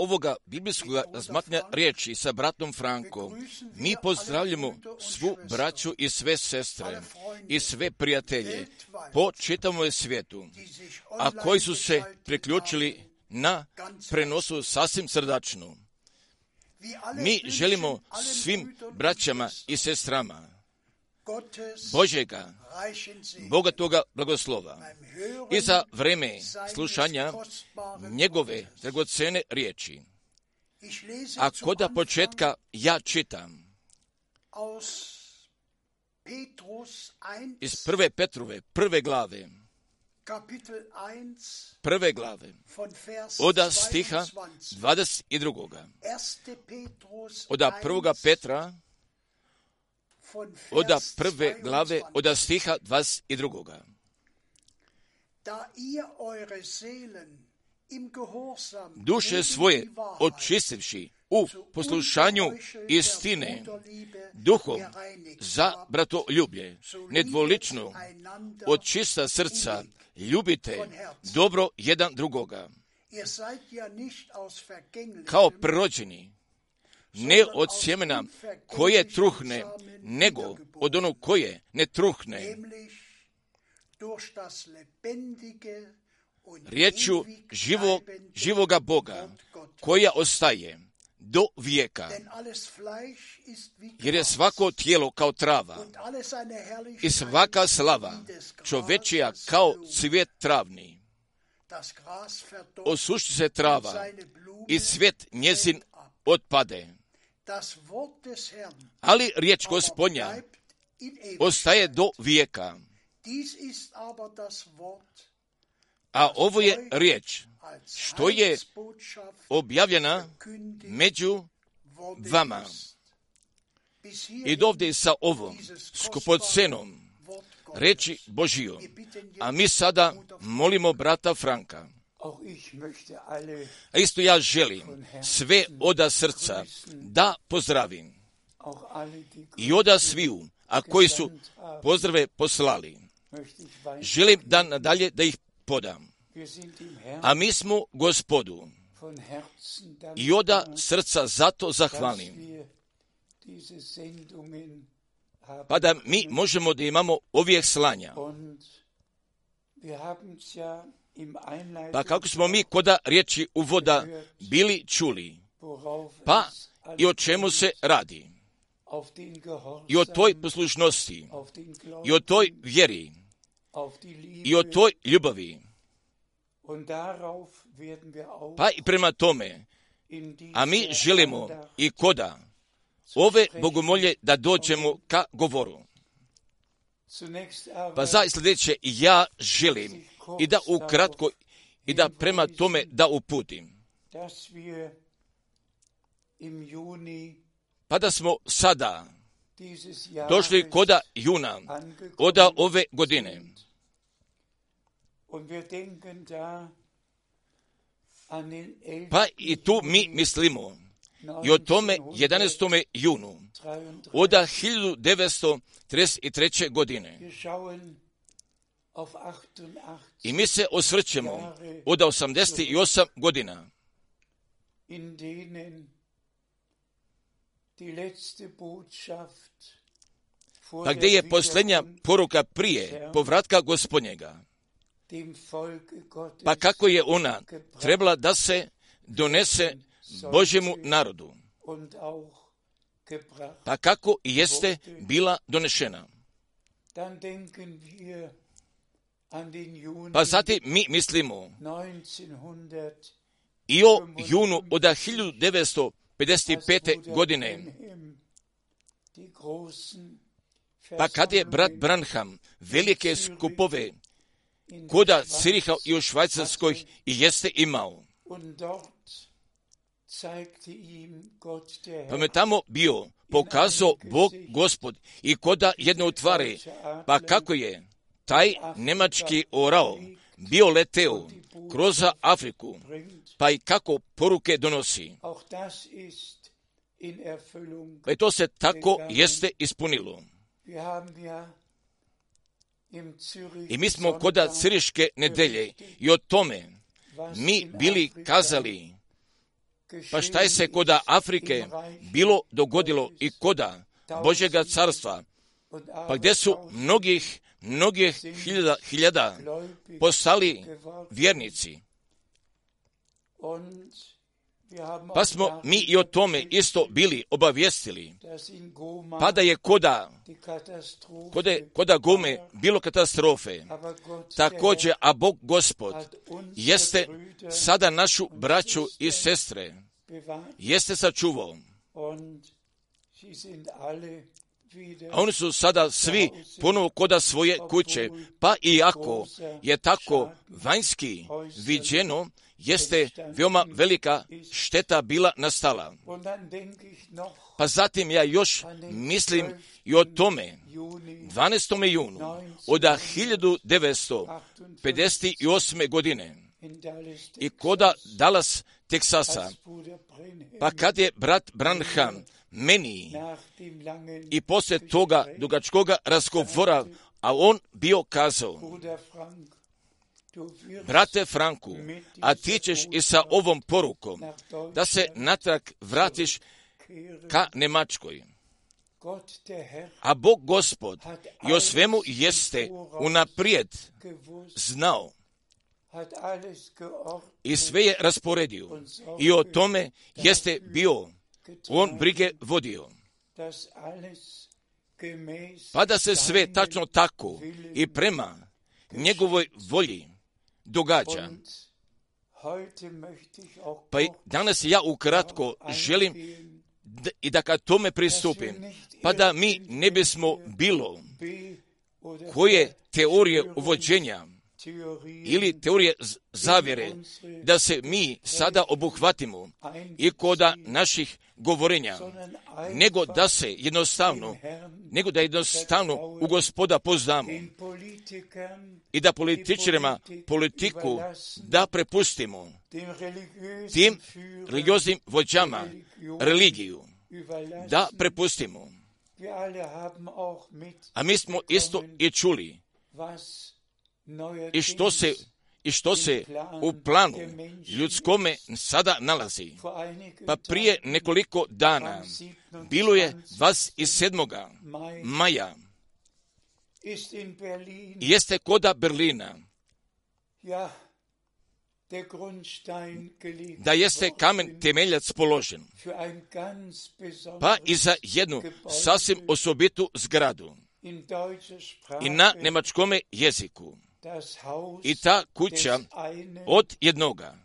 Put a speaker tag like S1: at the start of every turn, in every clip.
S1: Ovoga biblijskog razmatnja riječi sa bratom Frankom, mi pozdravljamo svu braću i sve sestre i sve prijatelje po čitavom svijetu, a koji su se priključili na prenosu sasvim srdačno. Mi želimo svim braćama i sestrama Božega, bogatoga blagoslova i za vreme slušanja njegove dragocene riječi. A koda početka ja čitam iz prve Petrove, prve glave, prve glave, od stiha 22. Od prvoga Petra, od prve glave, od stiha 22. Duše svoje očistivši u poslušanju istine, duhom za bratoljublje, nedvolično, od čista srca, ljubite dobro jedan drugoga. Kao prerođeni, ne od sjemena koje truhne, nego od onog koje ne truhne. Riječu živog, živoga Boga, koja ostaje do vijeka. Jer je svako tijelo kao trava i svaka slava čovečija kao cvijet travni. Osuši se trava i cvijet njezin otpade. Ali riječ gospodnja ostaje do vijeka. A ovo je riječ što je objavljena među vama. I dovde sa ovom skupocenom reći Božiju. A mi sada molimo brata Franka. A isto ja želim sve oda srca da pozdravim. I oda sviju, a koji su pozdrave poslali. Želim da nadalje da ih podam. A mi smo gospodu i oda srca zato zahvalnim. Pa da mi možemo da imamo ovih slanja. Pa kako smo mi koda riječi uvoda bili čuli, pa i o čemu se radi. I o toj poslušnosti, i o toj vjeri, i o toj ljubavi. Pa i prema tome, a mi želimo i koda ove bogomolje da dođemo ka govoru. Pa za sljedeće ja želim i da ukratko i da prema tome da uputim. Pa da smo sada došli koda juna, oda ove godine. Pa i tu mi mislimo i o tome 11. junu od 1933. godine. I mi se osvrćemo od 88 godina. Pa gdje je posljednja poruka prije povratka gospodnjega? Pa kako je ona trebala da se donese Božjemu narodu? Pa kako jeste bila donešena? Pa zatim mi mislimo i o junu od 1955. godine. Pa kad je brat Branham velike skupove koda Ciriha i u Švajcarskoj i jeste imao. Pa me tamo bio pokazao Bog gospod i koda jedne utvare, pa kako je taj nemački orao bio leteo kroz Afriku, pa i kako poruke donosi. Pa i to se tako jeste ispunilo. I mi smo koda Ciriške nedelje i o tome mi bili kazali, pa šta je se koda Afrike bilo dogodilo i koda Božjega carstva, pa gdje su mnogih, mnogih hiljada, hiljada postali vjernici. Pa smo mi i o tome isto bili obavijestili. Pa da je koda, koda, koda gume bilo katastrofe. Također, a Bog Gospod jeste sada našu braću i sestre, jeste sačuvao. A oni su sada svi ponovo koda svoje kuće, pa i ako je tako vanjski viđeno, jeste veoma velika šteta bila nastala. Pa zatim ja još mislim i o tome, 12. junu od 1958. godine i koda Dallas, Teksasa, pa kad je brat Branham meni. I poslije toga dugačkoga razgovora, a on bio kazao, Brate Franku, a ti ćeš i sa ovom porukom da se natrag vratiš ka Nemačkoj. A Bog Gospod i o svemu jeste unaprijed znao. i sve je rasporedio. i o tome jeste bio on brige vodio. Pa da se sve tačno tako i prema njegovoj volji događa. Pa i danas ja ukratko želim da, i da kad tome pristupim, pa da mi ne bismo bilo koje teorije uvođenja ili teorije zavjere, da se mi sada obuhvatimo i koda naših govorenja, nego da se jednostavno, nego da jednostavno u gospoda poznamo i da političarima politiku da prepustimo tim religioznim vođama religiju, da prepustimo. A mi smo isto i čuli i što se i što se u planu ljudskome sada nalazi. Pa prije nekoliko dana, bilo je 27. maja, jeste koda Berlina, da jeste kamen temeljac položen, pa i za jednu sasvim osobitu zgradu i na nemačkome jeziku i ta kuća od jednoga.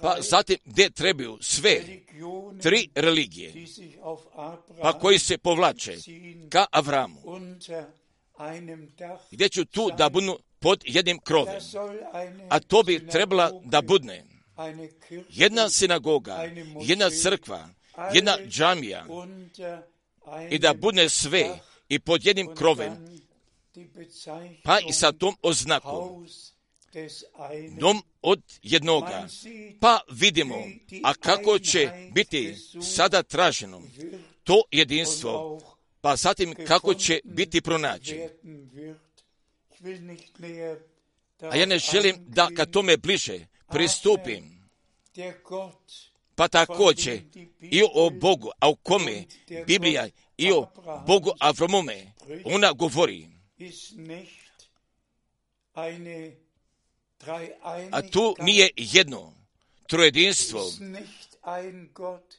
S1: Pa zatim gdje trebaju sve tri religije, pa koji se povlače ka Avramu, gdje ću tu da budu pod jednim krovem, a to bi trebala da budne. jedna sinagoga, jedna crkva, jedna džamija i da budne sve i pod jednim krovem pa i sa tom oznakom. dom od jednoga. Pa vidimo, a kako će biti sada traženo to jedinstvo, pa zatim kako će biti pronaći. A ja ne želim da kad tome bliže pristupim, pa također i o Bogu, a u kome? Biblija i o Bogu Avramome, ona govori, a tu nije jedno trojedinstvo,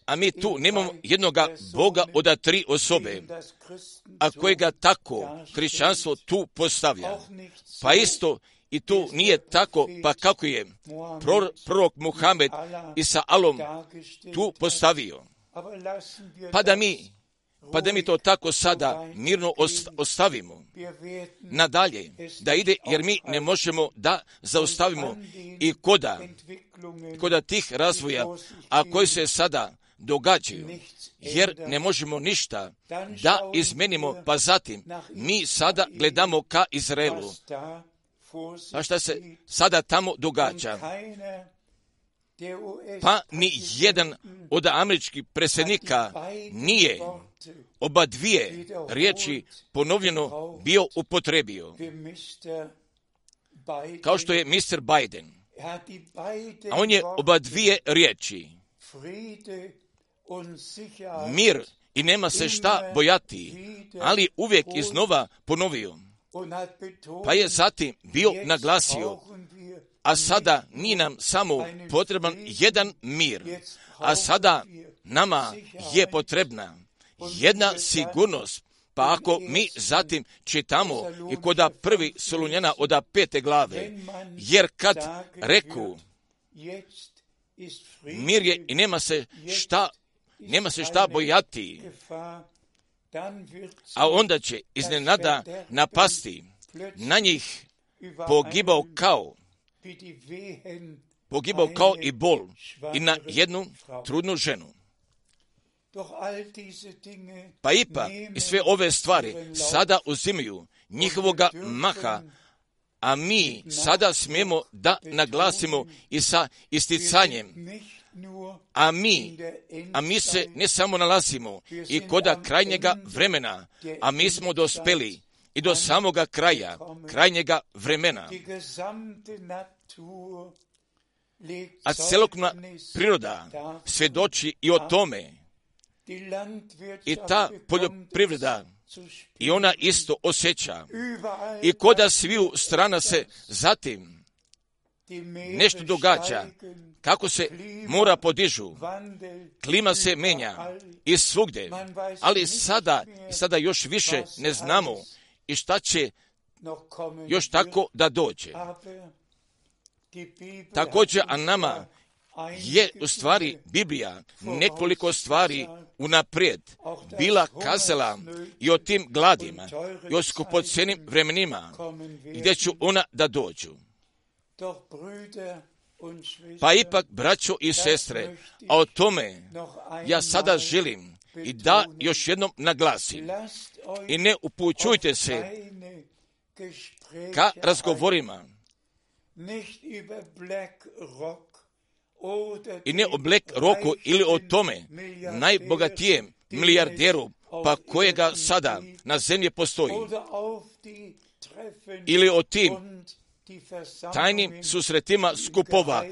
S1: a mi tu nemamo jednoga Boga od tri osobe, a kojega tako hrišćanstvo tu postavlja. Pa isto i tu nije tako, pa kako je prorok Muhammed i sa Alom tu postavio. Pa da mi pa da mi to tako sada mirno ostavimo nadalje, da ide, jer mi ne možemo da zaustavimo i koda, koda tih razvoja, a koji se sada događaju, jer ne možemo ništa da izmenimo, pa zatim mi sada gledamo ka Izraelu. Pa šta se sada tamo događa? Pa ni jedan od američkih predsjednika nije oba dvije riječi ponovljeno bio upotrebio. kao što je Mr. Biden. A on je oba dvije riječi, mir i nema se šta bojati, ali uvijek iznova ponovio. Pa je zatim bio naglasio, a sada nije nam samo potreban jedan mir, a sada nama je potrebna jedna sigurnost. Pa ako mi zatim čitamo i koda prvi Solunjena oda pete glave, jer kad reku mir je i nema se šta nema se šta bojati, a onda će iznenada napasti na njih pogibao kao pogibao kao i bol i na jednu trudnu ženu. Pa ipak i sve ove stvari sada uzimaju njihovoga maha, a mi sada smijemo da naglasimo i sa isticanjem, a mi, a mi se ne samo nalazimo i koda krajnjega vremena, a mi smo dospeli i do samoga kraja, krajnjega vremena. A celokna priroda svjedoči i o tome. I ta poljoprivreda i ona isto osjeća. I koda sviju strana se zatim nešto događa, kako se mora podižu, klima se menja i svugde, ali sada, sada još više ne znamo i šta će još tako da dođe. Također, a nama je u stvari Biblija nekoliko stvari unaprijed bila kazala i o tim gladima i o skupocenim vremenima gdje ću ona da dođu. Pa ipak, braćo i sestre, a o tome ja sada želim i da još jednom naglasim. I ne upućujte se ka razgovorima i ne o Rocku ili o tome najbogatijem milijarderu pa kojega sada na zemlji postoji ili o tim tajnim susretima skupova,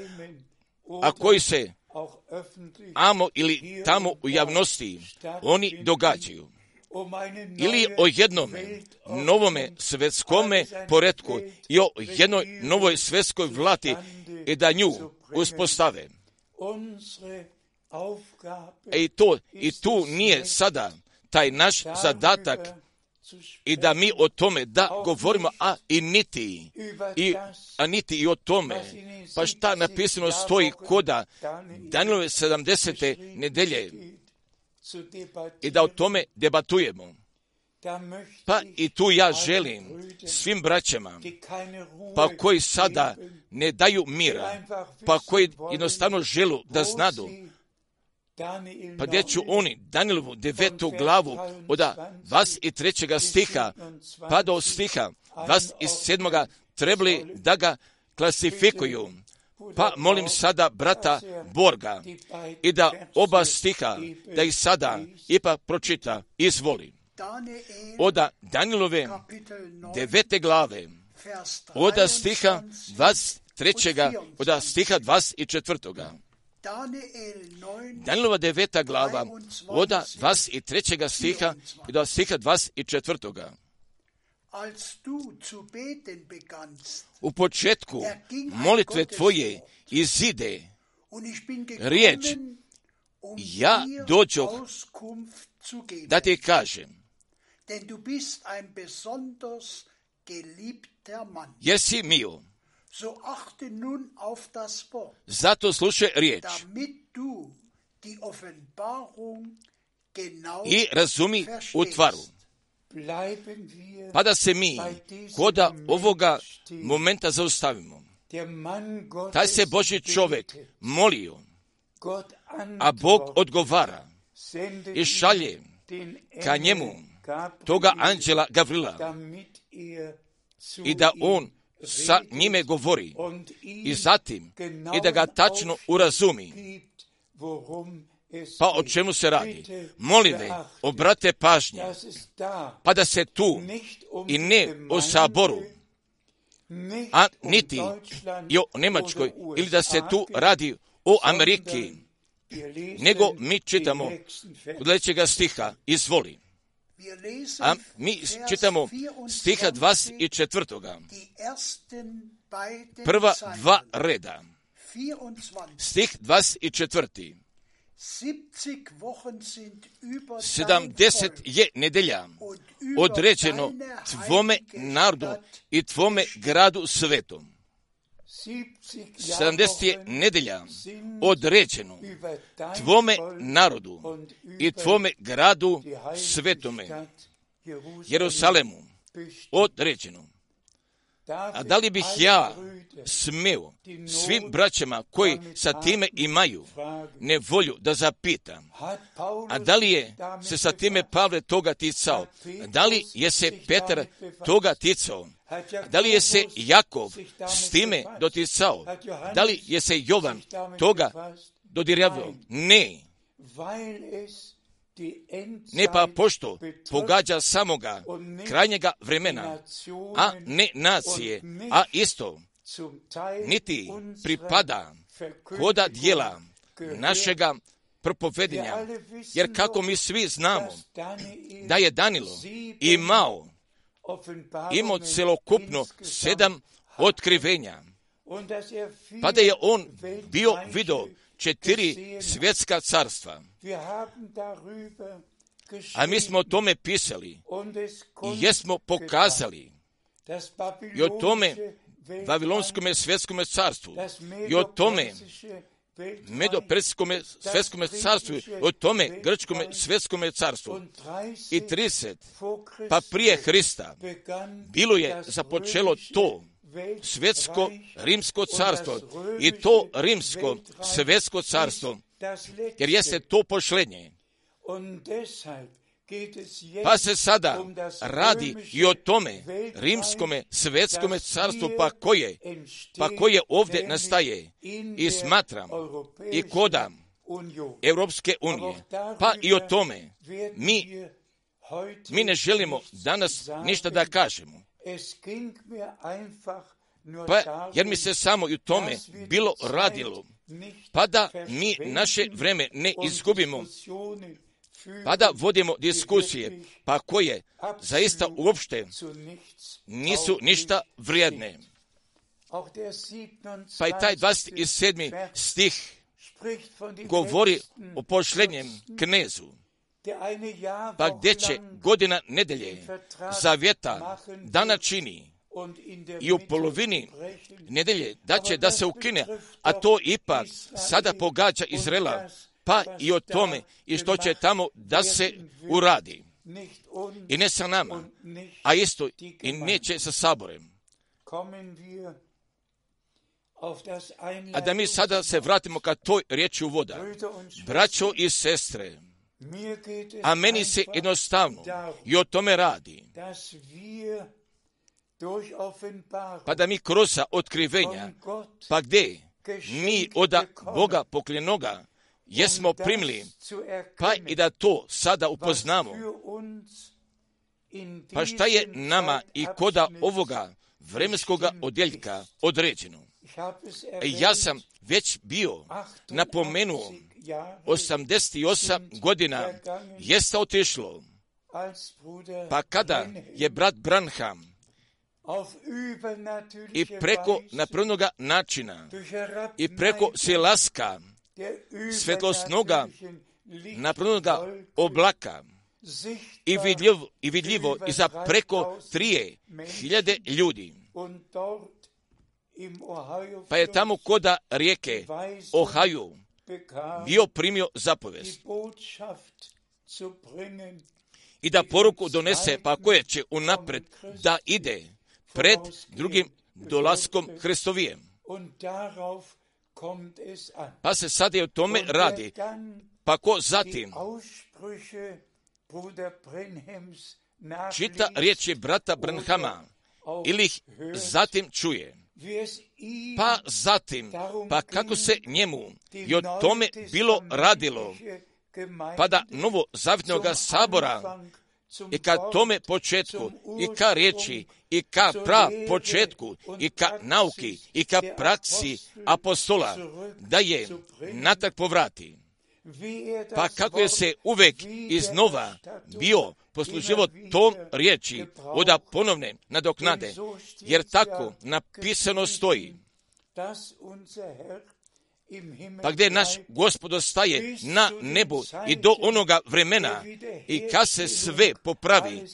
S1: a koji se amo ili tamo u javnosti oni događaju. Ili o jednome novome svjetskome poredku i o jednoj novoj svjetskoj vlati i da nju uspostave. E i, to, I tu nije sada taj naš zadatak i da mi o tome da govorimo, a i niti, i, a niti i o tome. Pa šta napisano stoji koda Danilove 70. nedelje i da o tome debatujemo. Pa i tu ja želim svim braćama, pa koji sada ne daju mira, pa koji jednostavno želu da znadu, pa gdje ću oni Danilovu devetu glavu od vas i trećega stiha pa do stiha vas iz sedmoga trebali da ga klasifikuju. Pa molim sada brata Borga i da oba stiha, da ih sada ipak pročita, izvoli. Oda Danilove devete glave, oda stiha vas trećega, oda stiha vas i četvrtoga. Danilova deveta glava, oda vas i trećega stiha i do stiha vas i četvrtoga. U početku molitve tvoje izide riječ. ja dođoh da ti kažem jer si mio.
S2: So achte nun auf das Wort,
S1: Zato slušaj riječ.
S2: damit du die Offenbarung genau
S1: i razumi u tvaru.
S2: bleiben wir
S1: Pa da se mi
S2: bei diesem
S1: koda ovoga momenta zaustavimo.
S2: Mann
S1: Taj se Boži čovjek molio, a Bog odgovara i šalje ka njemu toga anđela Gavrila i da on sa njime govori i zatim i da ga tačno urazumi. Pa o čemu se radi? Molive,
S2: beachtet,
S1: obrate pažnje, pa da se tu i ne o saboru, a niti i o Njemačkoj ili da se tu radi o Ameriki, nego mi čitamo od stiha, izvoli. A mi čitamo stiha 24. Prva dva reda. Stih 24. 70 je nedelja određeno tvome narodu i tvome gradu svetom. 70 je nedelja određeno tvome narodu i tvome gradu svetome, Jerusalemu, određeno. A da li bih ja smeo svim braćama koji sa time imaju nevolju da zapitam, a da li je se sa time Pavle toga ticao, da li je se Petar toga ticao, da li je se Jakov s time doticao, da li je se Jovan toga dodiravao? Ne. Ne pa pošto pogađa samoga krajnjega vremena, a ne nacije, a isto niti pripada koda dijela našega propovedinja, jer kako mi svi znamo da je Danilo imao imao celokupno sedam otkrivenja, pa da je on bio vidio četiri svjetska carstva. A mi smo o tome pisali i jesmo pokazali i o tome Babilonskome svjetskome carstvu i o tome Medoperskome svjetskome carstvu, o tome Grčkome svjetskome carstvu. I 30, pa prije Hrista, bilo je započelo to svjetsko rimsko carstvo i to rimsko svjetsko carstvo, jer jeste to pošlednje. Pa se sada radi i o tome rimskome svetskome carstvu pa koje, pa koje ovdje nastaje i smatram i kodam Europske unije. Pa i o tome mi, mi ne želimo danas ništa da kažemo. Pa, jer mi se samo i u tome bilo radilo, pa da mi naše vreme ne izgubimo, pa da vodimo diskusije, pa koje zaista uopšte nisu ništa vrijedne. Pa i taj 27. stih govori o pošlednjem knezu, pa gdje će godina nedelje zavjeta dana čini i u polovini nedelje da će da se ukine, a to ipak sada pogađa Izrela, pa i o tome i što će tamo da se uradi. I ne sa nama, a isto i neće sa saborem. A da mi sada se vratimo ka toj riječi u voda. Braćo i sestre, a meni se jednostavno i o tome radi. Pa da mi kroz otkrivenja, pa gdje mi od Boga poklenoga jesmo primili, pa i da to sada upoznamo. Pa šta je nama i koda ovoga vremenskoga odjeljka određeno? Ja sam već bio napomenuo 88 godina jeste otišlo, pa kada je brat Branham i preko napravnoga načina i preko silaska svetlosnoga napravnoga oblaka i vidljivo, i vidljivo i za preko trije hiljade ljudi. Pa je tamo koda rijeke Ohio bio primio zapovest i da poruku donese, pa koje će unapred da ide pred drugim dolaskom Hristovijem. Pa se sad i o tome radi. Pa ko zatim čita riječi brata Branhama ili ih zatim čuje. Pa zatim, pa kako se njemu i o tome bilo radilo, pa da novo zavitnoga sabora i ka tome početku, i ka riječi, i ka pra početku, i ka nauki, i ka praksi apostola, da je natak povrati. Pa kako je se uvek iznova bio posluživo tom riječi oda ponovne nadoknade, jer tako napisano stoji. Pa gdje naš gospod ostaje na nebu i do onoga vremena i kad se sve popravi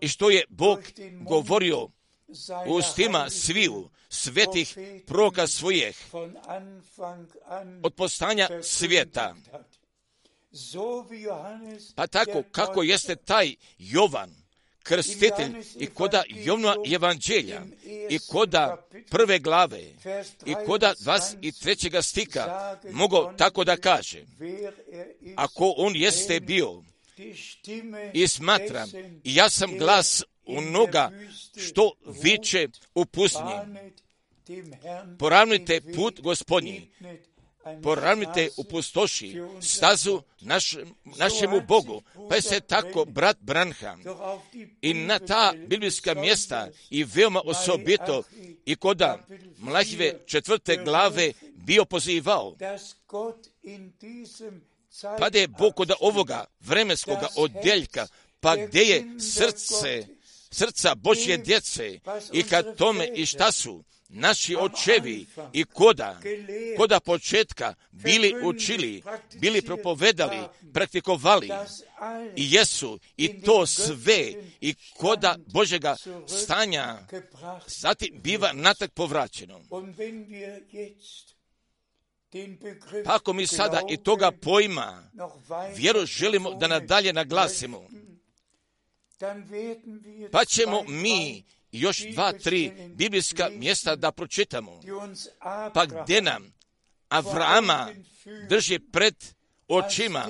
S1: i što je Bog govorio ustima sviju svetih proka svojih od postanja svijeta. Pa tako kako jeste taj Jovan, krstitelj i koda Jovna evanđelja i koda prve glave i koda 23. stika mogu tako da kaže ako on jeste bio i smatram i ja sam glas onoga što viče u pustinji. Poravnite put gospodnji, poravnite u pustoši stazu naš, našemu Bogu. Pa je se tako brat Branham i na ta biblijska mjesta i veoma osobito i koda Mlahive četvrte glave bio pozivao. Pa da je Bog kod ovoga vremenskoga odjeljka, pa gdje je srce, srca Božje djece i kad tome i šta su naši očevi i koda, koda početka bili učili, bili propovedali, praktikovali. I jesu i to sve i koda Božega stanja zatim biva natak povraćeno. Pa ako mi sada i toga pojma. Vjeru želimo da nadalje naglasimo, pa ćemo mi još dva, tri biblijska mjesta da pročitamo. Pa gdje nam Avrama drži pred očima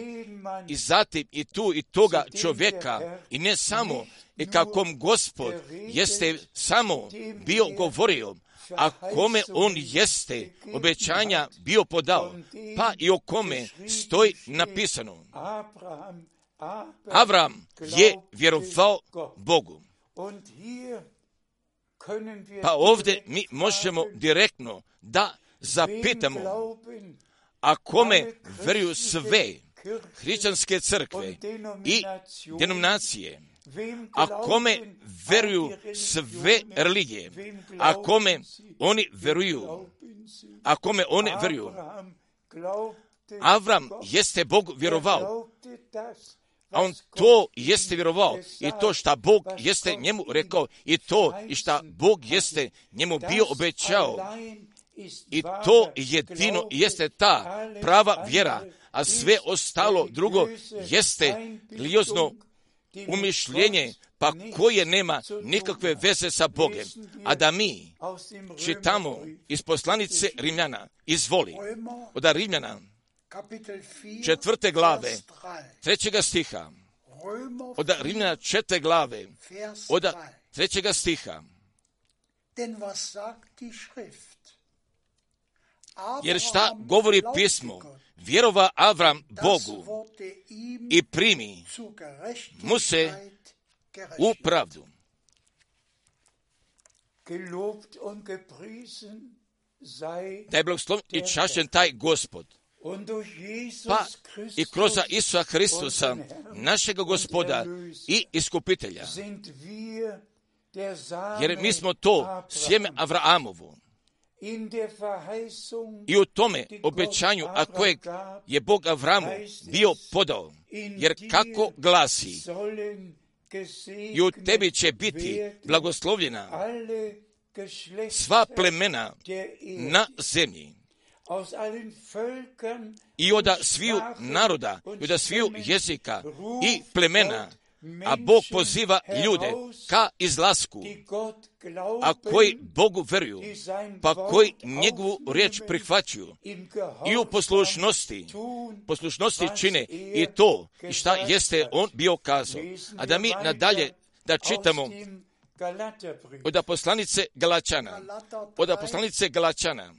S1: i zatim i tu i toga čovjeka i ne samo i kakom gospod jeste samo bio govorio, a kome on jeste obećanja bio podao, pa i o kome stoji napisano. Avram je vjerovao Bogu. Pa ovdje mi možemo direktno da zapitamo, a kome veruju sve hrišćanske crkve i denominacije, a kome veruju sve religije, a kome oni veruju, a kome oni veruju. Avram jeste Bog vjerovao, a on to jeste vjerovao. I to šta Bog jeste njemu rekao. I to i šta Bog jeste njemu bio obećao. I to jedino jeste ta prava vjera, a sve ostalo drugo jeste liozno umišljenje, pa koje nema nikakve veze sa Bogem. A da mi čitamo iz poslanice Rimljana, izvoli, od Rimljana, četvrte glave, trećega stiha, od Rimljana četvrte glave, od trećega stiha. Jer šta govori pismo? Vjerova Avram Bogu i primi mu se u pravdu. Da je blagosloven i čašćen taj gospod. Pa i kroz Isusa Hristusa, našega gospoda i iskupitelja. Jer mi smo to sjeme Avraamovu. I u tome obećanju, a kojeg je Bog Avramu bio podao, jer kako glasi, i u tebi će biti blagoslovljena sva plemena na zemlji i od sviju naroda, i od sviju jezika i plemena, a Bog poziva ljude ka izlasku, a koji Bogu veruju, pa koji njegovu riječ prihvaćaju i u poslušnosti, poslušnosti čine i to i šta jeste on bio kazao. A da mi nadalje da čitamo od poslanice Galačana, od poslanice Galačana,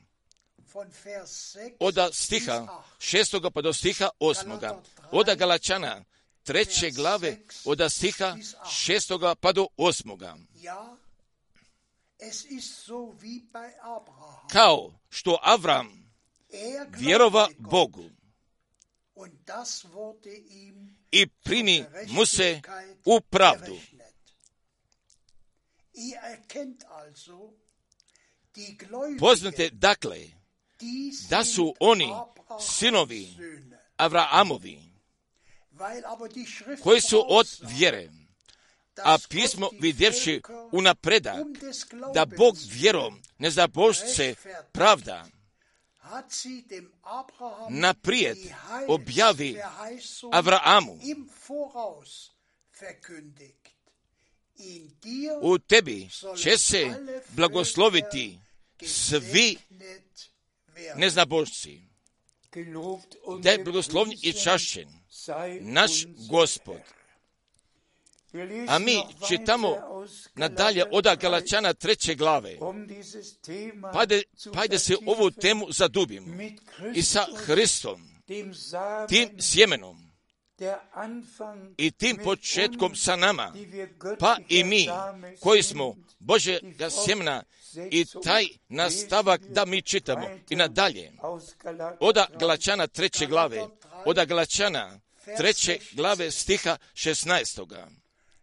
S1: od stiha šestoga pa do stiha osmoga, od Galačana treće glave od stiha šestoga pa do osmoga. Kao što Avram
S2: Er
S1: vjerova Bogu. I primi mu se u pravdu. Poznate dakle da su oni sinovi. Avraamovi, koji su od vjere, a pismo vidjevši unapredak da Bog vjerom pravda
S2: sie dem Abraham
S1: naprijed objavi Avraamu. U tebi će se blagosloviti svi
S2: und
S1: Da je blagoslovljen i čašćen naš Gospod. A mi čitamo nadalje od
S2: 3,
S1: Galačana treće glave. Pajde, pajde se ovu temu zadubimo. I sa Hristom, tim sjemenom i tim početkom sa nama, pa i mi koji smo Božega sjemena i taj nastavak da mi čitamo. i nadalje. Oda
S2: 3,
S1: Galačana treće glave, oda Galačana treće glave stiha 16.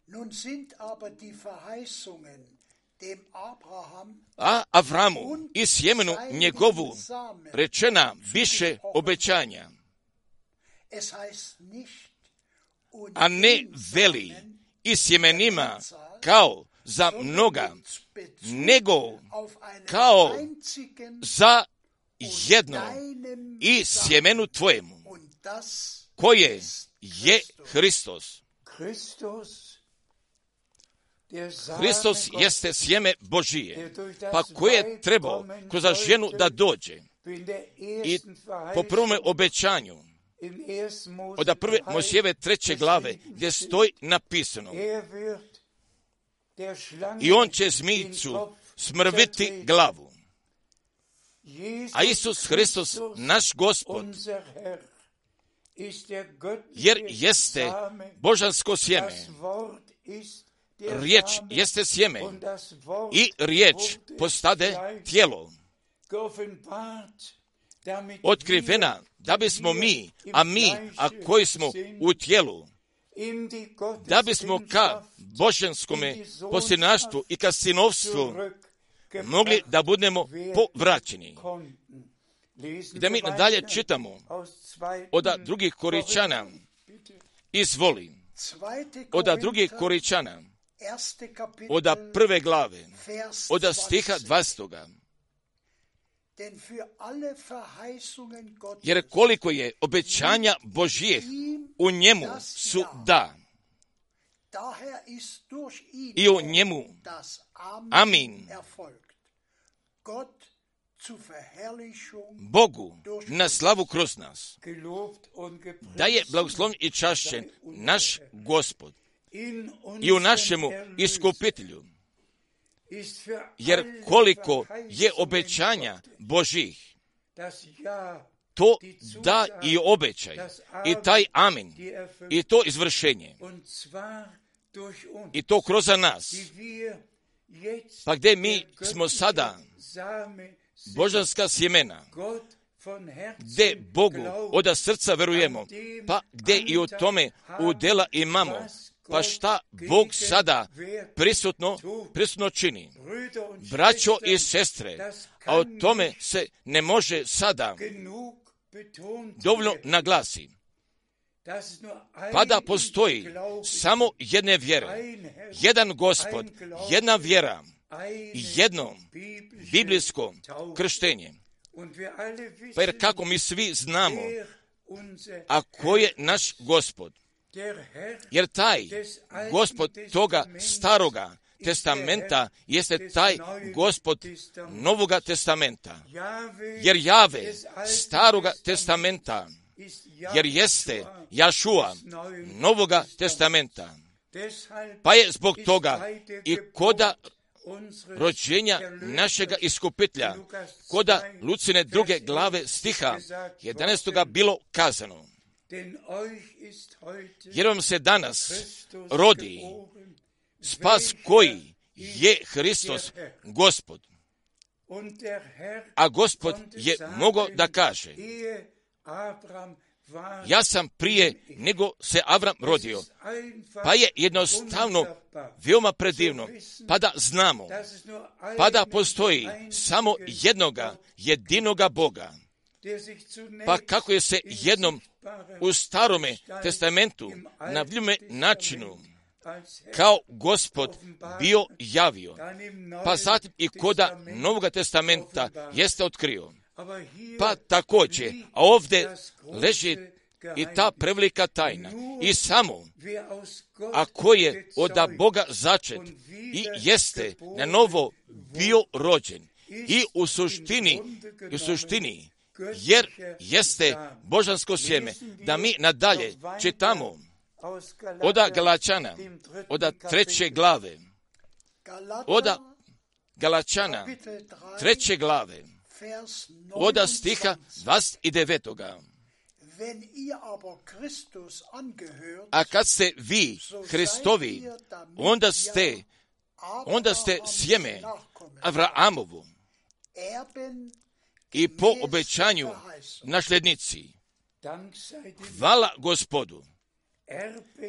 S2: Nun sind aber die Verheißungen dem Abraham
S1: A Avramu i sjemenu njegovu rečena više obećanja, a ne veli i sjemenima kao za mnoga, nego kao za jedno i sjemenu tvojemu, koje je Hristos. Hristos jeste sjeme Božije, pa koje je trebao kroz ženu da dođe. I po prvome obećanju,
S2: in 1. Mose
S1: od prve
S2: 3
S1: Mosijeve treće glave, gdje stoji napisano, i on će
S2: Kopf
S1: smrviti glavu. A Isus Hristos, naš gospod, jer jeste božansko sjeme, riječ jeste sjeme i riječ postade tijelo, otkrivena, da bismo mi, a mi, a koji smo u tijelu, da bismo ka božanskome posljednaštvu i ka sinovstvu mogli da budemo povraćeni.
S2: I
S1: da mi nadalje čitamo od drugih koričana, izvoli, od drugih koričana, od prve glave, od stiha 200. Jer koliko je obećanja Božijeh u njemu su da. I u njemu amin. Bogu na slavu kroz nas. Da je blagoslovljen i čašćen naš gospod i u našemu iskupitelju. Jer koliko je obećanja Božih, to da i obećaj, i taj amin, i to izvršenje, i to kroz nas. Pa gdje mi smo sada? Božanska sjemena, gdje Bogu od srca verujemo, pa gdje i u tome udjela imamo, pa šta Bog sada prisutno, prisutno čini. Braćo i sestre, a o tome se ne može sada dovoljno naglasi. Pa da postoji samo jedne vjere, jedan gospod, jedna vjera jedno biblijsko krštenje. Pa jer kako mi svi znamo, a ko je naš gospod? Jer taj gospod toga staroga testamenta jeste taj gospod novoga testamenta. Jer jave staroga testamenta, jer jeste Jašua novoga testamenta. Pa je zbog toga i koda rođenja našega iskupitlja, koda Lucine druge glave stiha 11. bilo kazano. Jer vam se danas rodi spas koji je Hristos gospod. A gospod je mogao da kaže, ja sam prije nego se Avram rodio. Pa je jednostavno veoma predivno, pa da znamo, pa da postoji samo jednoga, jedinoga Boga. Pa kako je se jednom u starome testamentu na vljome načinu kao gospod bio javio, pa zatim i koda Novog testamenta jeste otkrio. Pa također, a ovdje leži i ta prevelika tajna. I samo
S2: Wer aus Gott
S1: a ko je od Boga začet i jeste na novo bio rođen i u suštini, u suštini, jer jeste božansko sjeme, da mi nadalje čitamo
S2: aus
S1: od
S2: Galater,
S1: Galačana,
S2: dem dritten
S1: od
S2: Kapitel,
S1: treće glave,
S2: Galater,
S1: od Galačana,
S2: Kapitel 3,
S1: treće glave,
S2: Vers
S1: od stiha
S2: 29.
S1: 29.
S2: Wenn ihr aber Christus angehört,
S1: A kad ste vi Hristovi, onda ste, onda ste sjeme Avraamovu i po obećanju
S2: dem
S1: Hvala gospodu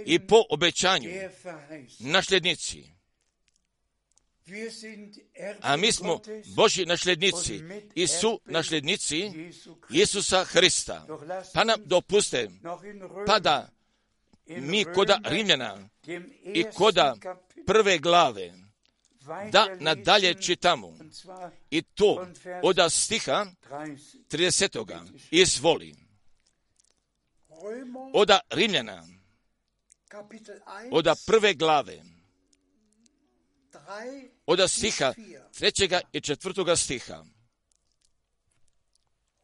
S1: i po obećanju
S2: Erben
S1: A mi smo Boži nasljednici i su
S2: Christi.
S1: Isusa Hrista. Pa nam dopuste, pa da mi koda Rimljana i koda prve glave, da nadalje čitamo. I to od stiha
S2: 30.
S1: 30. Izvoli.
S2: Römer,
S1: Od Rimljana,
S2: Kapitel 1,
S1: od prve glave,
S2: 3
S1: od stiha
S2: bis 4.
S1: trećega i četvrtoga stiha.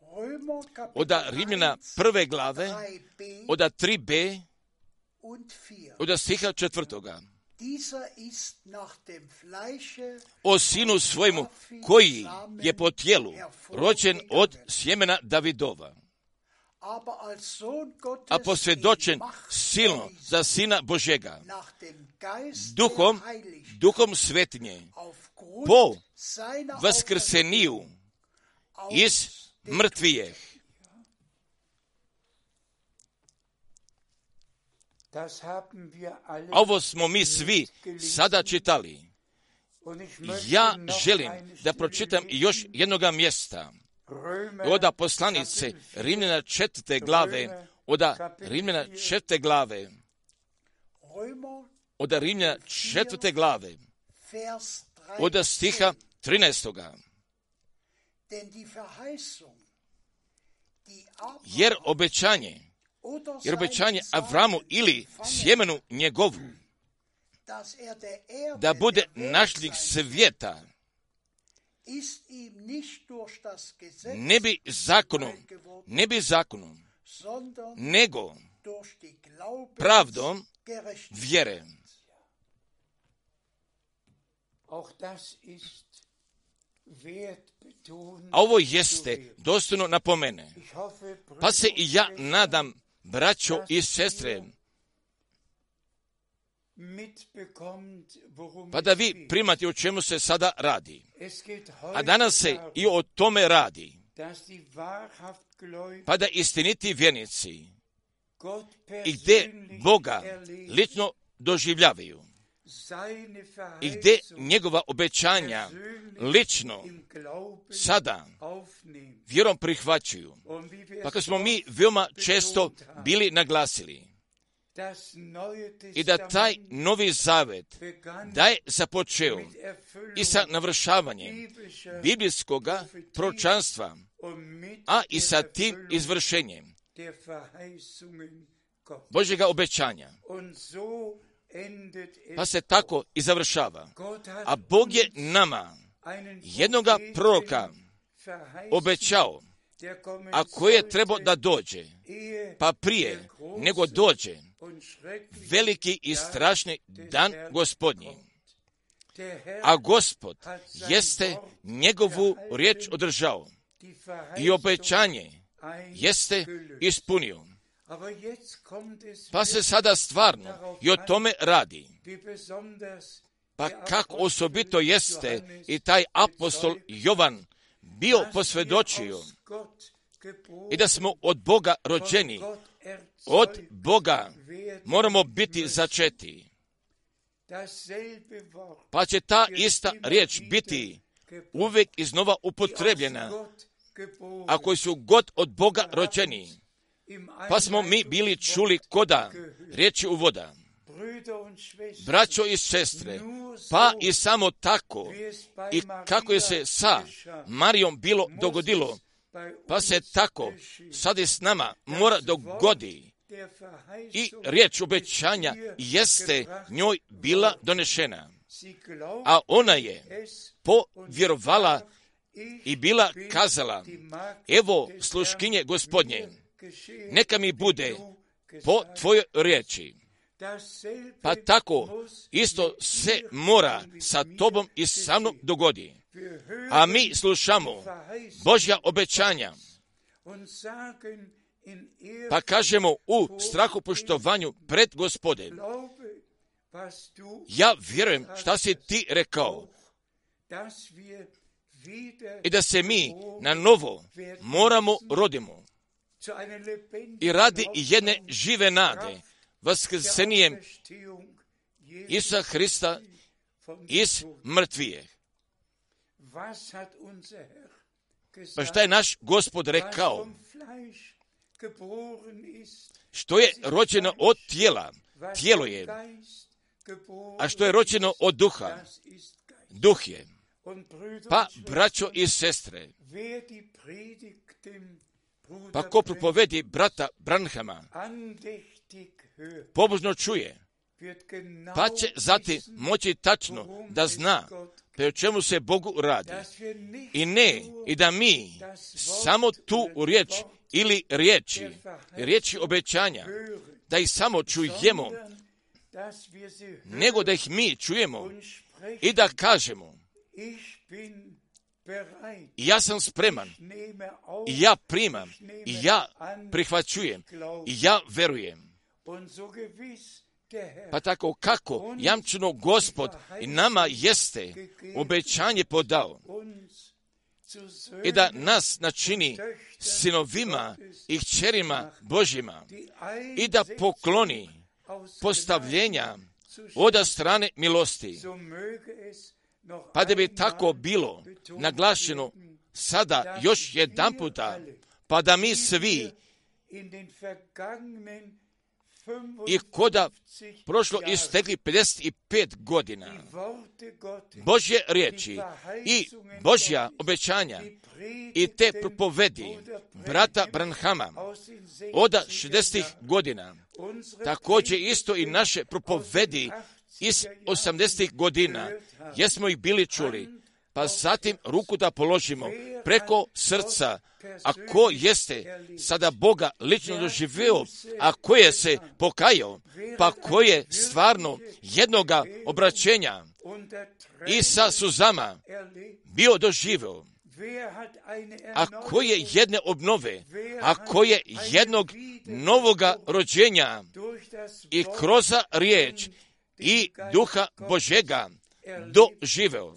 S2: Römer, Kapitel
S1: Od Rimljana
S2: 1,
S1: prve glave,
S2: 3b
S1: od 3b,
S2: und 4.
S1: od stiha četvrtoga. O sinu svojmu koji je po tijelu rođen od sjemena Davidova, a posvjedočen silno za sina Božega, duhom, duhom svetinje,
S2: aufgrund
S1: po vaskrseniju iz mrtvijeh. Ovo smo mi svi sada čitali. Ja želim da pročitam još jednoga mjesta. Oda poslanice Rimljana četvrte glave, oda Rimljana četvrte glave, oda Rimljana četvrte glave,
S2: Vers 3.
S1: oda stiha 13.
S2: Denn die Verheißung, die Abraham
S1: Jer obećanje, jer obećanje Avramu ili sjemenu njegovu, da bude
S2: sein
S1: svijeta, ne bi zakonom, ne bi zakonom, nego pravdom vjere.
S2: Auch das ist wertbetont.
S1: A ovo jeste dostojno napomene. Pa se i ja nadam, braćo i sestre, pa da vi primate o čemu se sada radi. A danas se i o tome radi. Pa da istiniti vjernici
S2: Gott
S1: i gdje Boga lično doživljavaju i gdje njegova obećanja lično sada vjerom
S2: wir
S1: Pa kad smo mi veoma često bili naglasili i da taj novi zavet da je započeo i sa navršavanjem biblijskoga pročanstva, a i sa tim izvršenjem. Božjega obećanja. Pa se tako i završava. A Bog je nama jednoga proroka obećao, a koji je trebao da dođe, pa prije nego dođe veliki i strašni dan gospodnji. A gospod jeste njegovu riječ održao i obećanje jeste ispunio. Pa se sada stvarno i o tome radi. Pa kako osobito jeste i taj apostol Jovan bio posvjedočio i da smo od Boga rođeni, od Boga moramo biti začeti. Pa će ta ista riječ biti uvijek iznova upotrebljena,
S2: Gott geboren.
S1: a koji su god od Boga rođeni. Pa smo mi bili čuli koda riječi
S2: und Schwestern,
S1: Braćo i sestre, pa i samo tako. I kako je se sa Marijom bilo dogodilo, pa se tako sad i s nama mora dogodi. I riječ obećanja jeste njoj bila donešena, a ona je povjerovala i bila kazala, evo sluškinje gospodnje, neka mi bude po tvojoj riječi. Pa tako isto se mora sa tobom i sa mnom dogodi. A mi slušamo Božja obećanja, pa kažemo u strahu poštovanju pred
S2: du
S1: Ja vjerujem šta si ti rekao i da se mi na novo moramo rodimo i radi jedne žive nade,
S2: Jesu
S1: Isa Hrista iz mrtvije. Pa šta je naš gospod rekao? Što je rođeno od tijela, tijelo je, a što je rođeno od duha, duh je. Pa, braćo i sestre, pa ko propovedi brata Branhama, pobožno čuje, pa će
S2: wissen,
S1: moći tačno da zna o čemu se Bogu radi. I ne, i da mi samo tu riječ ili riječi, riječi obećanja, da ih samo čujemo, nego da ih mi čujemo i da kažemo. I ja sam spreman, i ja primam, i ja prihvaćujem, i ja verujem. Pa tako kako? Jamčeno gospod i nama jeste obećanje podao. I da nas načini sinovima i kćerima Božjima. i da pokloni postavljenja od strane milosti. Pa da bi tako bilo naglašeno sada još jedan puta, pa da mi svi i koda
S2: 55
S1: prošlo istekli 55 godina, Božje riječi i Božja obećanja i te propovedi brata
S2: Branham
S1: Branhama
S2: aus den 60er
S1: od 60 godina, također isto i naše propovedi iz 80 godina, jesmo ih bili čuli, pa zatim ruku da položimo preko srca, a ko jeste sada Boga lično doživio, a ko je se pokajao, pa ko je stvarno jednoga obraćenja. I sa suzama bio doživio, a ko je jedne obnove, a ko je jednog novoga rođenja? I kroz riječ i duha Božega doživeo.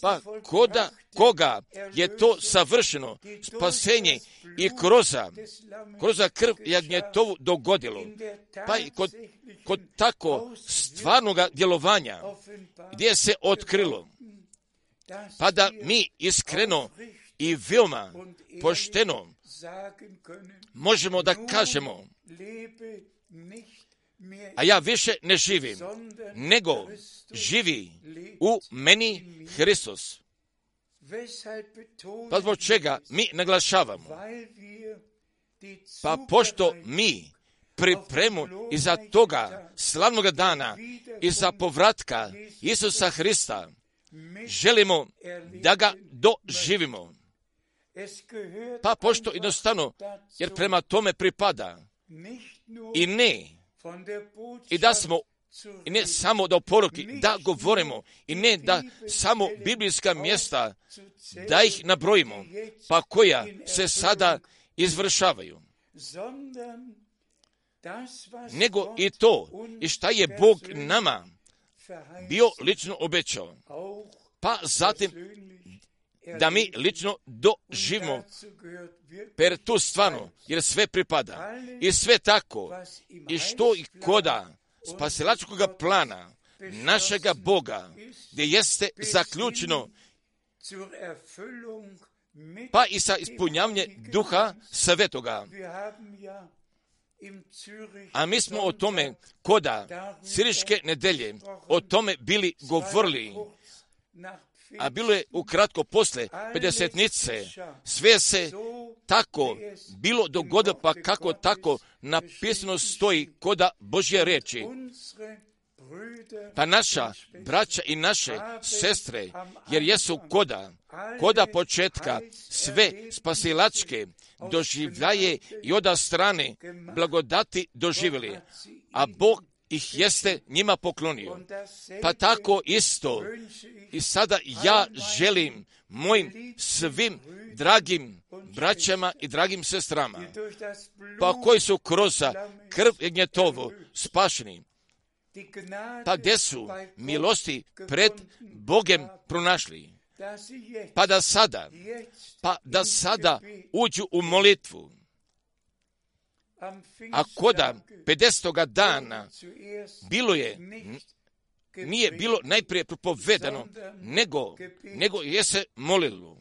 S1: Pa koda, koga je to savršeno spasenje i
S2: Blut
S1: kroz,
S2: des Lammes
S1: kroz krv jagnjetovu dogodilo, pa i kod, kod tako stvarnoga djelovanja gdje se otkrilo, pa da mi iskreno i veoma pošteno možemo da kažemo, a ja više ne živim, nego živi u meni Hristos. Pa zbog čega mi naglašavamo? Pa pošto mi pripremu iza toga slavnog dana i za povratka Isusa Hrista želimo da ga doživimo. Pa pošto jednostavno, jer prema tome pripada i ne, i da smo i ne samo da poruki, da govorimo i ne da samo biblijska mjesta da ih nabrojimo, pa koja se sada izvršavaju. nego i to, i šta je Bog nama bio lično obećao. Pa zatim da mi lično doživimo per tu stvarno, jer sve pripada. I sve tako, i što i koda spasilačkoga plana našega Boga, gdje jeste zaključeno, pa i sa ispunjavanje duha svetoga. A mi smo o tome koda Siriške nedelje o tome bili govorili, a bilo je ukratko posle pedesetnice. Sve se tako bilo dogodilo, pa kako tako napisano stoji koda Božje reči. Pa naša braća i naše sestre, jer jesu koda, koda početka sve spasilačke doživljaje i oda strane blagodati doživjeli, a Bog ih jeste njima poklonio. Pa tako isto i sada ja želim mojim svim dragim braćama i dragim sestrama, pa koji su kroz krv Jegnjetovu spašeni, pa gdje su milosti pred Bogem pronašli, pa da sada, pa da sada uđu u molitvu, a koda 50. dana bilo je, nije bilo najprije propovedano, nego, nego je se molilo,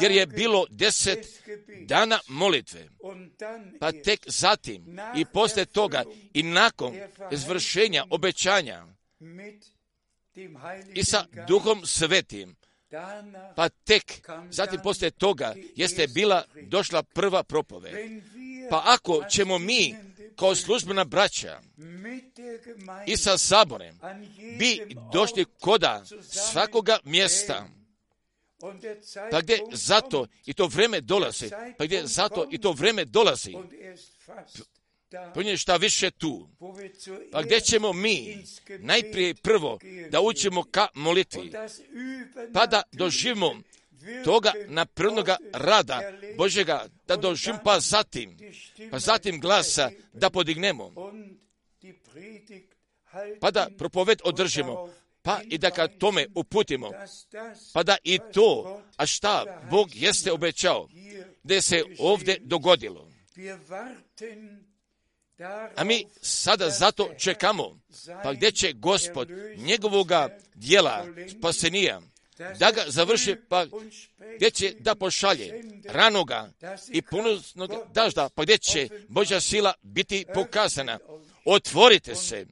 S1: jer je bilo deset dana molitve, pa tek zatim i poslije toga i nakon izvršenja obećanja i sa duhom svetim, pa tek zatim poslije toga jeste bila došla prva propove. Pa ako ćemo mi kao službena braća i sa saborem bi došli koda svakoga mjesta, pa gdje zato i to vreme dolazi, pa gdje zato i to vreme dolazi, ponje šta više tu, pa gdje ćemo mi? Najprije prvo da učimo ka molitvi, pa da doživimo toga napravnoga rada Božega, da doživimo pa zatim, pa zatim glasa da podignemo, pa da propoved održimo, pa i da ka tome uputimo, pa da i to, a šta Bog jeste obećao, da se ovdje dogodilo. A mi sada zato čekamo, pa gdje će gospod njegovoga dijela spasenija, da ga završi, pa gdje će da pošalje ranoga i punosnog dažda, pa gdje će Božja sila biti pokazana. Otvorite se,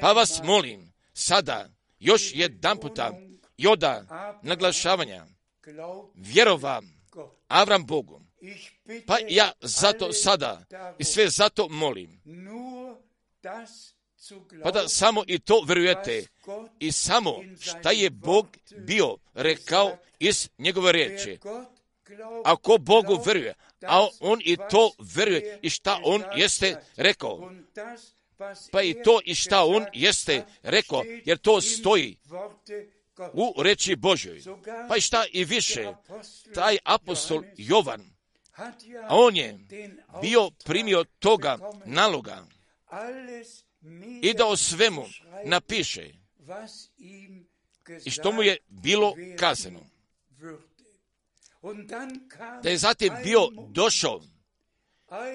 S1: pa vas molim, sada još jedan puta i oda naglašavanja, vjerova Avram Bogu. Pa ja zato sada i sve zato molim, pa da samo i to vjerujete. i samo šta je Bog bio rekao iz njegove riječi. Ako Bogu vjeruje, a on i to vjeruje i šta on jeste rekao, pa i to i šta on jeste rekao, jer to stoji u reči Božoj. Pa i šta i više, taj apostol Jovan, a on je bio primio toga naloga i da o svemu napiše i što mu je bilo kazano. Da je zatim bio došao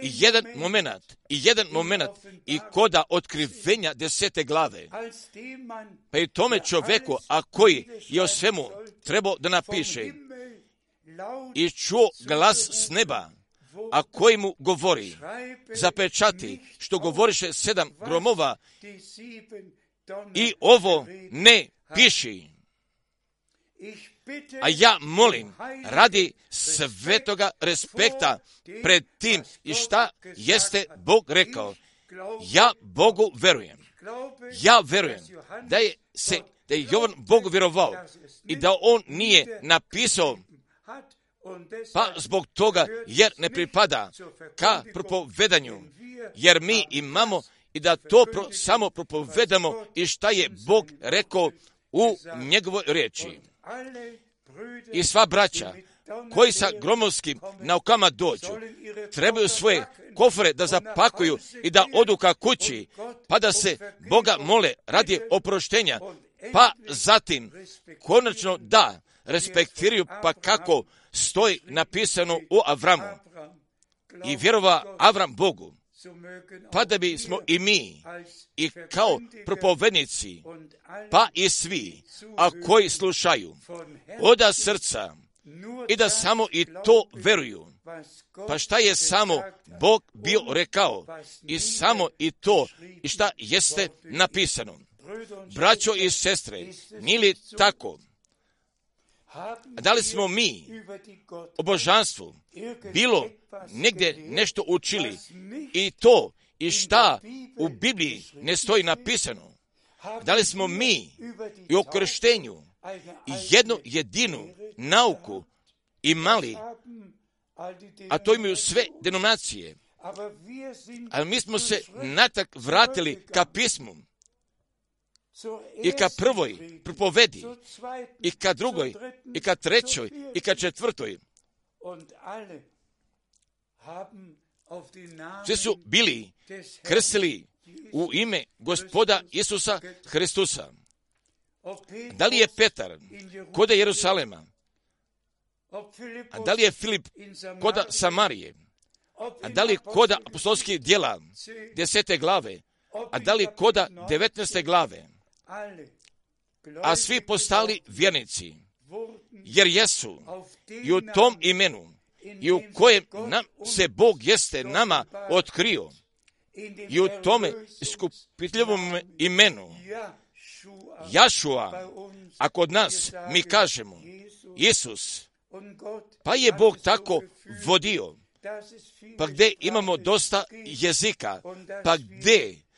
S1: i jedan moment, i jedan moment i koda otkrivenja desete glave. Pa i tome čovjeku, a koji je o svemu trebao da napiše i čuo glas s neba, a koji mu govori, zapečati što govoriše sedam gromova i ovo ne piši. A ja molim, radi svetoga respekta pred tim i šta jeste Bog rekao. Ja Bogu verujem. Ja verujem da je se da je Jovan Bogu vjerovao i da on nije napisao pa zbog toga jer ne pripada ka propovedanju, jer mi imamo i da to pro, samo propovedamo i šta je Bog rekao u njegovoj riječi. I sva braća koji sa gromovskim naukama dođu, trebaju svoje kofre da zapakuju i da odu ka kući, pa da se Boga mole radi oproštenja, pa zatim konačno da respektiraju pa kako stoji napisano u Avramu i vjerova Avram Bogu, pa da bismo i mi i kao propovednici, pa i svi, a koji slušaju oda srca i da samo i to veruju. Pa šta je samo Bog bio rekao i samo i to i šta jeste napisano. Braćo i sestre, nije li tako? Da li smo mi o božanstvu bilo negdje nešto učili? I to i šta u Bibliji ne stoji napisano? Da li smo mi i o krštenju jednu jedinu nauku imali, a to imaju sve denominacije, ali mi smo se natak vratili ka pismu i ka prvoj propovedi, i ka drugoj, i ka trećoj, i ka četvrtoj. Svi su bili krsili u ime gospoda Isusa Hristusa. Da li je Petar kod Jerusalema? A da li je Filip kod Samarije? A da li koda apostolskih dijela desete glave? A da li koda devetneste glave? A svi postali vjernici, jer jesu i u tom imenu i u kojem nam se Bog jeste nama otkrio. i u tome iskupitljivom imenu Jašua, a kod nas mi kažemo Isus, pa je Bog tako vodio, pa gdje imamo dosta jezika, pa gdje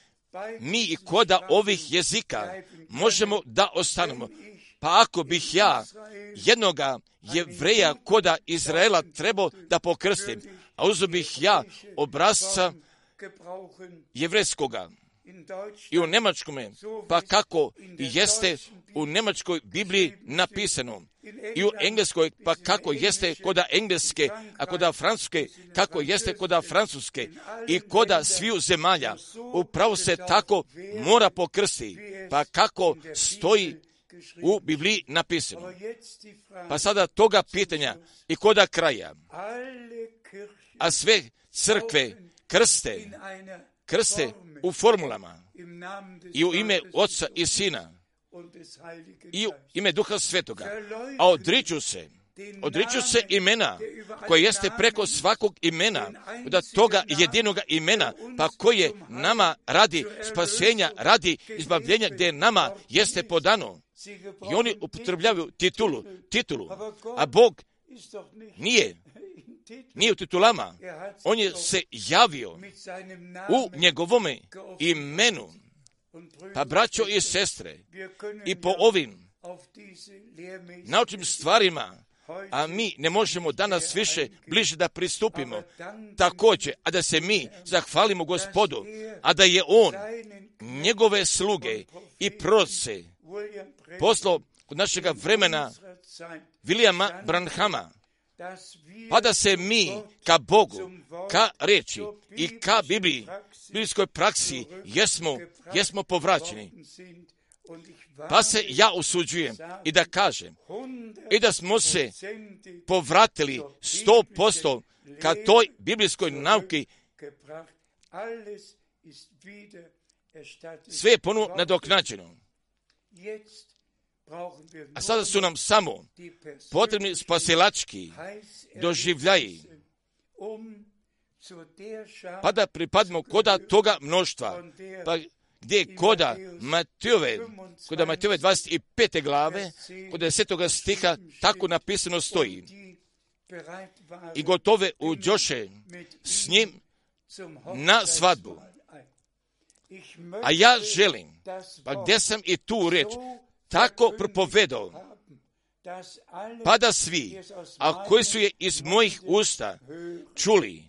S1: mi i koda ovih jezika možemo da ostanemo. Pa ako bih ja jednoga jevreja koda Izraela trebao da pokrstim, a uzo bih ja obrazca jevrejskoga i u Njemačkome, pa kako jeste u Njemačkoj Bibliji napisano, i u Engleskoj, pa kako jeste koda Engleske, a koda Francuske, kako jeste koda Francuske. I koda sviju zemalja, upravo se tako mora pokrsti, pa kako stoji u Bibliji napisano. Pa sada toga pitanja i koda kraja, a sve crkve krste, krste u formulama i u ime Oca i Sina i u ime Duha Svetoga, a odriču se, odriču se imena koje jeste preko svakog imena, da toga jedinoga imena, pa koje nama radi spasenja, radi izbavljenja, gdje nama jeste podano. I oni upotrebljavaju titulu, titulu, a Bog nije nije u titulama, on je se javio u njegovome imenu. Pa braćo i sestre, i po ovim naučnim stvarima, a mi ne možemo danas više bliže da pristupimo također, a da se mi zahvalimo gospodu, a da je on njegove sluge i proce poslao kod našega vremena Vilijama Branhama, pa da se mi ka Bogu, ka reči i ka Bibliji, biblijskoj praksi jesmo, jesmo povraćeni. Pa se ja usuđujem i da kažem i da smo se povratili sto posto ka toj biblijskoj nauki sve je ponovno nadoknađeno. A sada su nam samo potrebni spasilački doživljaji, pa da pripadimo koda toga mnoštva, pa gdje koda Matijove, koda Matijove 25. glave, koda 10. stiha, tako napisano stoji. I gotove u Đoše s njim na svadbu. A ja želim, pa gdje sam i tu reč, tako propovedao, pa da svi, a koji su je iz mojih usta čuli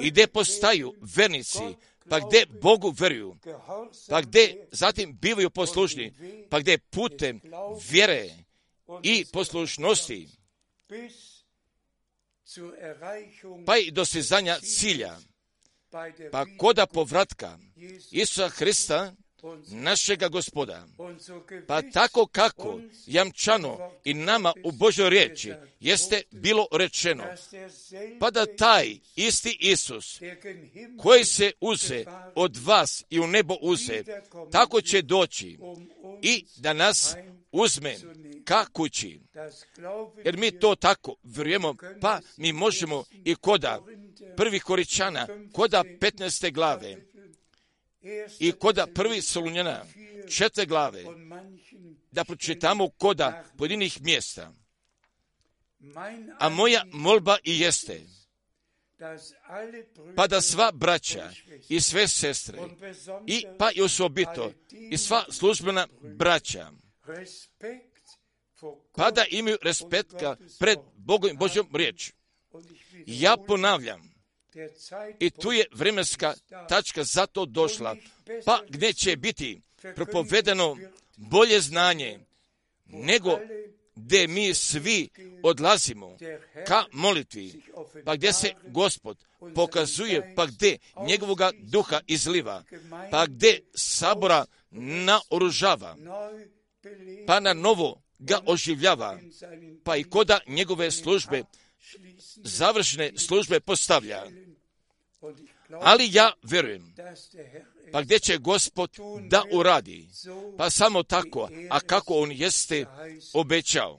S1: i gdje postaju vernici, pa gdje Bogu veruju, pa gdje zatim bivaju poslušni, pa gdje putem vjere i poslušnosti pa i dostizanja cilja, pa koda povratka Isusa Hrista, našega gospoda. Pa tako kako jamčano i nama u Božoj riječi jeste bilo rečeno, pa da taj isti Isus koji se uze od vas i u nebo uze, tako će doći i da nas uzme ka kući. Jer mi to tako vjerujemo, pa mi možemo i koda prvi koričana, koda 15. glave i koda prvi Solunjana, četvrte glave, da pročitamo koda pojedinih mjesta. A moja molba i jeste, pa da sva braća i sve sestre, i pa i osobito, i sva službena braća, pa da imaju respekta pred Bogom i Božjom riječ. Ja ponavljam, i tu je vremenska tačka za to došla, pa gdje će biti propovedano bolje znanje nego gdje mi svi odlazimo ka molitvi, pa gdje se gospod pokazuje, pa gdje njegovoga duha izliva, pa gdje sabora naoružava, pa na novo ga oživljava, pa i koda njegove službe, završne službe postavlja. Ali ja vjerujem, pa gdje će gospod da uradi, pa samo tako, a kako on jeste obećao.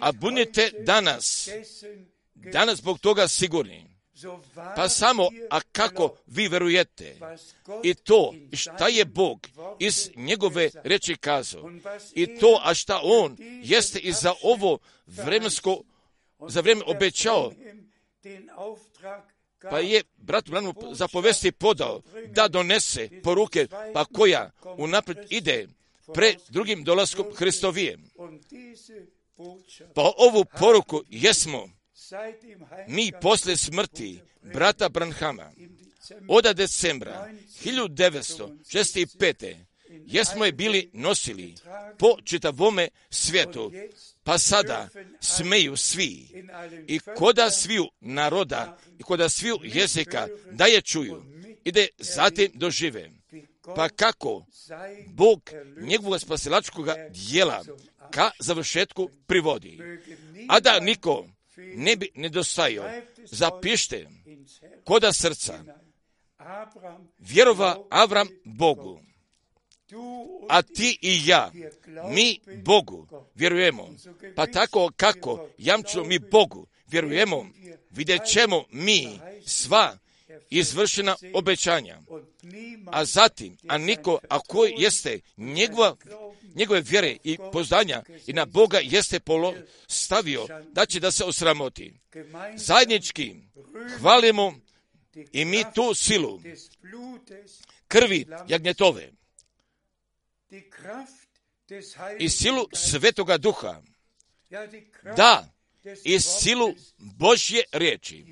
S1: A budite danas, danas zbog toga sigurni. Pa samo, a kako vi verujete i to šta je Bog iz njegove reči kazao i to, a šta on jeste i za ovo vremensko, za vrijeme obećao, pa je brat Branu zapovesti podao da donese poruke, pa koja unaprijed ide pre drugim dolaskom Hristovijem. Pa ovu poruku jesmo mi posle smrti brata Branhama od decembra 1965. jesmo je bili nosili po čitavome svijetu, pa sada smeju svi i koda sviju naroda i koda sviju jezika da je čuju i da je zatim dožive. Pa kako Bog njegovog spasilačkog dijela ka završetku privodi. A da niko ne bi nedostajao, zapište koda srca, vjerova Avram Bogu, a ti i ja, mi Bogu vjerujemo. Pa tako kako jamčimo mi Bogu vjerujemo, vidjet ćemo mi sva izvršena obećanja. A zatim, a niko, a koji jeste njegova, njegove vjere i poznanja i na Boga jeste polo stavio da će da se osramoti. Zajednički hvalimo i mi tu silu krvi jagnjetove i silu Svetoga Duha, da i silu Božje riječi.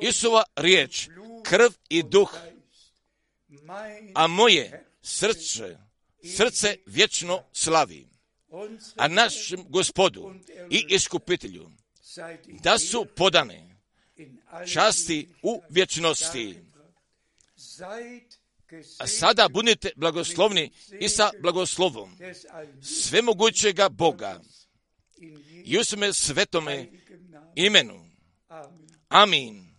S1: Isova riječ, krv i duh, a moje srce, srce vječno slavi. A našem gospodu i iskupitelju da su podane časti u vječnosti. A sada budite blagoslovni i sa blagoslovom svemogućega Boga i u svome svetome imenu. Amin.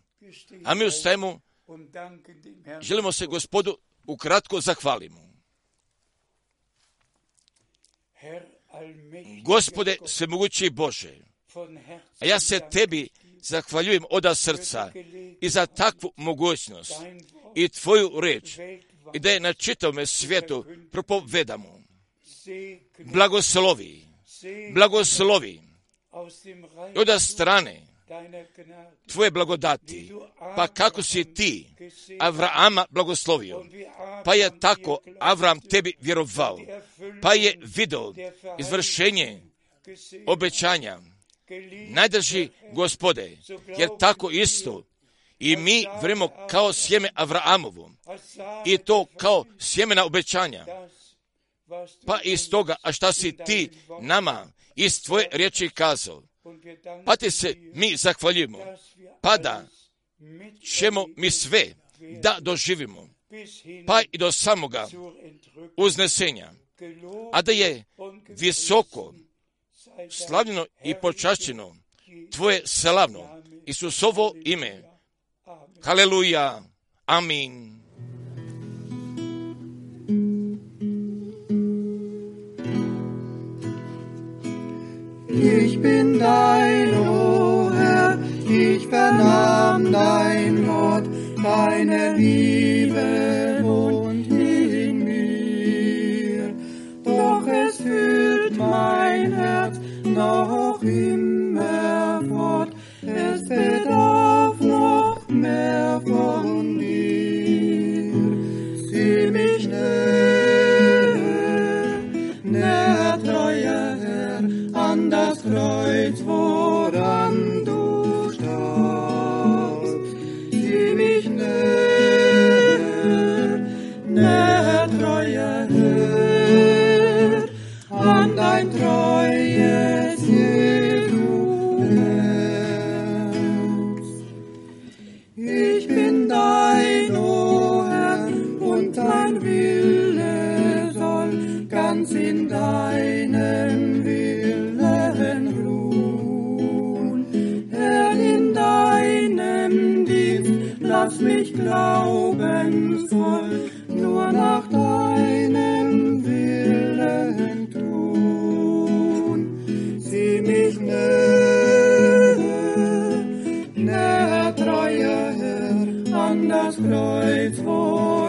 S1: A mi ustajemo, želimo se gospodu ukratko zahvalimo. Gospode svemogući Bože, a ja se tebi zahvaljujem od srca i za takvu mogućnost i tvoju reč i da je na čitavome svijetu propovedamo. Blagoslovi, blagoslovi i od strane tvoje blagodati, pa kako si ti Avrama blagoslovio, pa je tako Avram tebi vjerovao, pa je vidio izvršenje obećanja najdrži gospode, jer tako isto? I mi vremo kao sjeme Avraamovo i to kao sjemena obećanja. Pa iz toga, a šta si ti nama iz tvoje riječi kazao,
S3: pa ti se mi zahvaljujemo, pa da ćemo mi sve da doživimo, pa i do samoga uznesenja, a da je visoko slavljeno i počašćeno. Tvoje slavno Isusovo ime. Haleluja. Amin. Ich bin dein, O oh Herr, ich vernahm dein Wort, deine Liebe wohnt in mir. Doch es führt mein noch immer fort. Es wird an das Kreuz vor.